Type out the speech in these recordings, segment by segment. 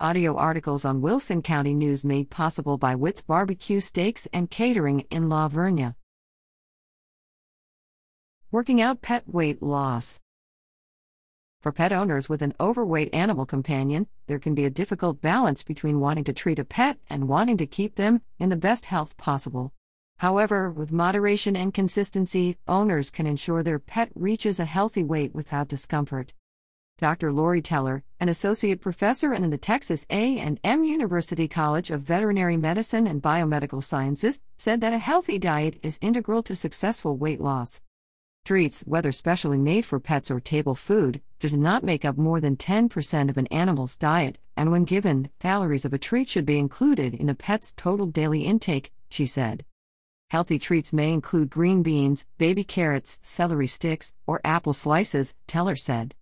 Audio articles on Wilson County News made possible by Witt's Barbecue Steaks and Catering in La Vernia. Working out pet weight loss. For pet owners with an overweight animal companion, there can be a difficult balance between wanting to treat a pet and wanting to keep them in the best health possible. However, with moderation and consistency, owners can ensure their pet reaches a healthy weight without discomfort. Dr. Lori Teller, an associate professor in the Texas A&M University College of Veterinary Medicine and Biomedical Sciences, said that a healthy diet is integral to successful weight loss. Treats, whether specially made for pets or table food, do not make up more than 10% of an animal's diet, and when given, calories of a treat should be included in a pet's total daily intake, she said. Healthy treats may include green beans, baby carrots, celery sticks, or apple slices, Teller said.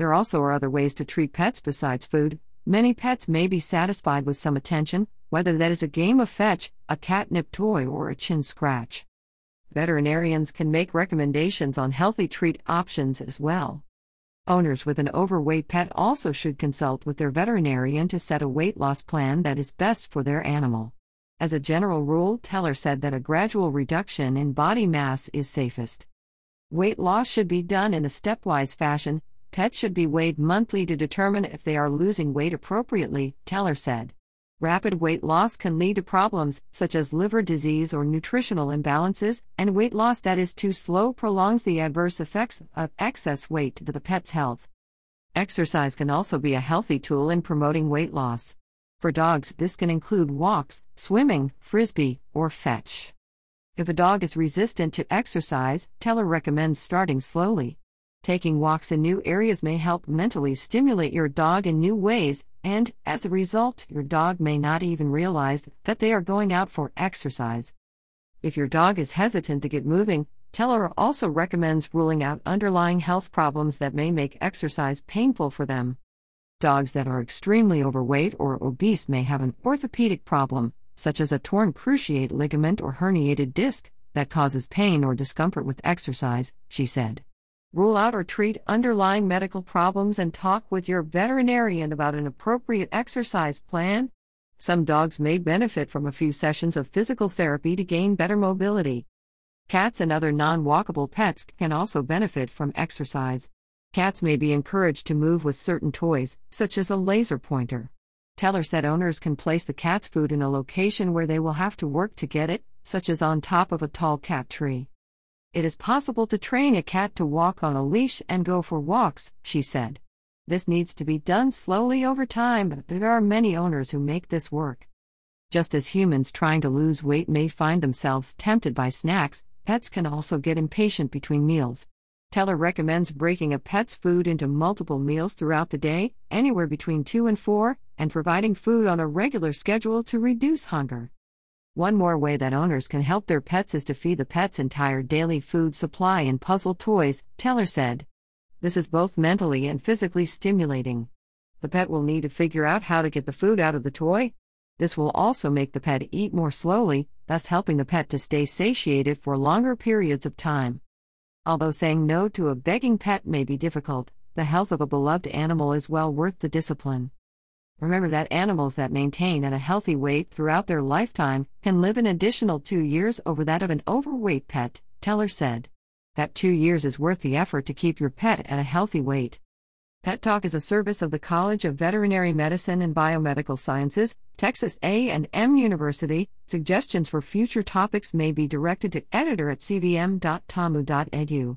There also are other ways to treat pets besides food. Many pets may be satisfied with some attention, whether that is a game of fetch, a catnip toy, or a chin scratch. Veterinarians can make recommendations on healthy treat options as well. Owners with an overweight pet also should consult with their veterinarian to set a weight loss plan that is best for their animal. As a general rule, Teller said that a gradual reduction in body mass is safest. Weight loss should be done in a stepwise fashion, Pets should be weighed monthly to determine if they are losing weight appropriately, Teller said. Rapid weight loss can lead to problems such as liver disease or nutritional imbalances, and weight loss that is too slow prolongs the adverse effects of excess weight to the pet's health. Exercise can also be a healthy tool in promoting weight loss. For dogs, this can include walks, swimming, frisbee, or fetch. If a dog is resistant to exercise, Teller recommends starting slowly. Taking walks in new areas may help mentally stimulate your dog in new ways, and, as a result, your dog may not even realize that they are going out for exercise. If your dog is hesitant to get moving, Teller also recommends ruling out underlying health problems that may make exercise painful for them. Dogs that are extremely overweight or obese may have an orthopedic problem, such as a torn cruciate ligament or herniated disc, that causes pain or discomfort with exercise, she said. Rule out or treat underlying medical problems and talk with your veterinarian about an appropriate exercise plan. Some dogs may benefit from a few sessions of physical therapy to gain better mobility. Cats and other non walkable pets can also benefit from exercise. Cats may be encouraged to move with certain toys, such as a laser pointer. Teller said owners can place the cat's food in a location where they will have to work to get it, such as on top of a tall cat tree. It is possible to train a cat to walk on a leash and go for walks, she said. This needs to be done slowly over time, but there are many owners who make this work. Just as humans trying to lose weight may find themselves tempted by snacks, pets can also get impatient between meals. Teller recommends breaking a pet's food into multiple meals throughout the day, anywhere between 2 and 4, and providing food on a regular schedule to reduce hunger. One more way that owners can help their pets is to feed the pet's entire daily food supply in puzzle toys, Teller said. This is both mentally and physically stimulating. The pet will need to figure out how to get the food out of the toy. This will also make the pet eat more slowly, thus helping the pet to stay satiated for longer periods of time. Although saying no to a begging pet may be difficult, the health of a beloved animal is well worth the discipline. Remember that animals that maintain at a healthy weight throughout their lifetime can live an additional two years over that of an overweight pet, Teller said. That two years is worth the effort to keep your pet at a healthy weight. Pet Talk is a service of the College of Veterinary Medicine and Biomedical Sciences, Texas A&M University. Suggestions for future topics may be directed to editor at cvm.tamu.edu.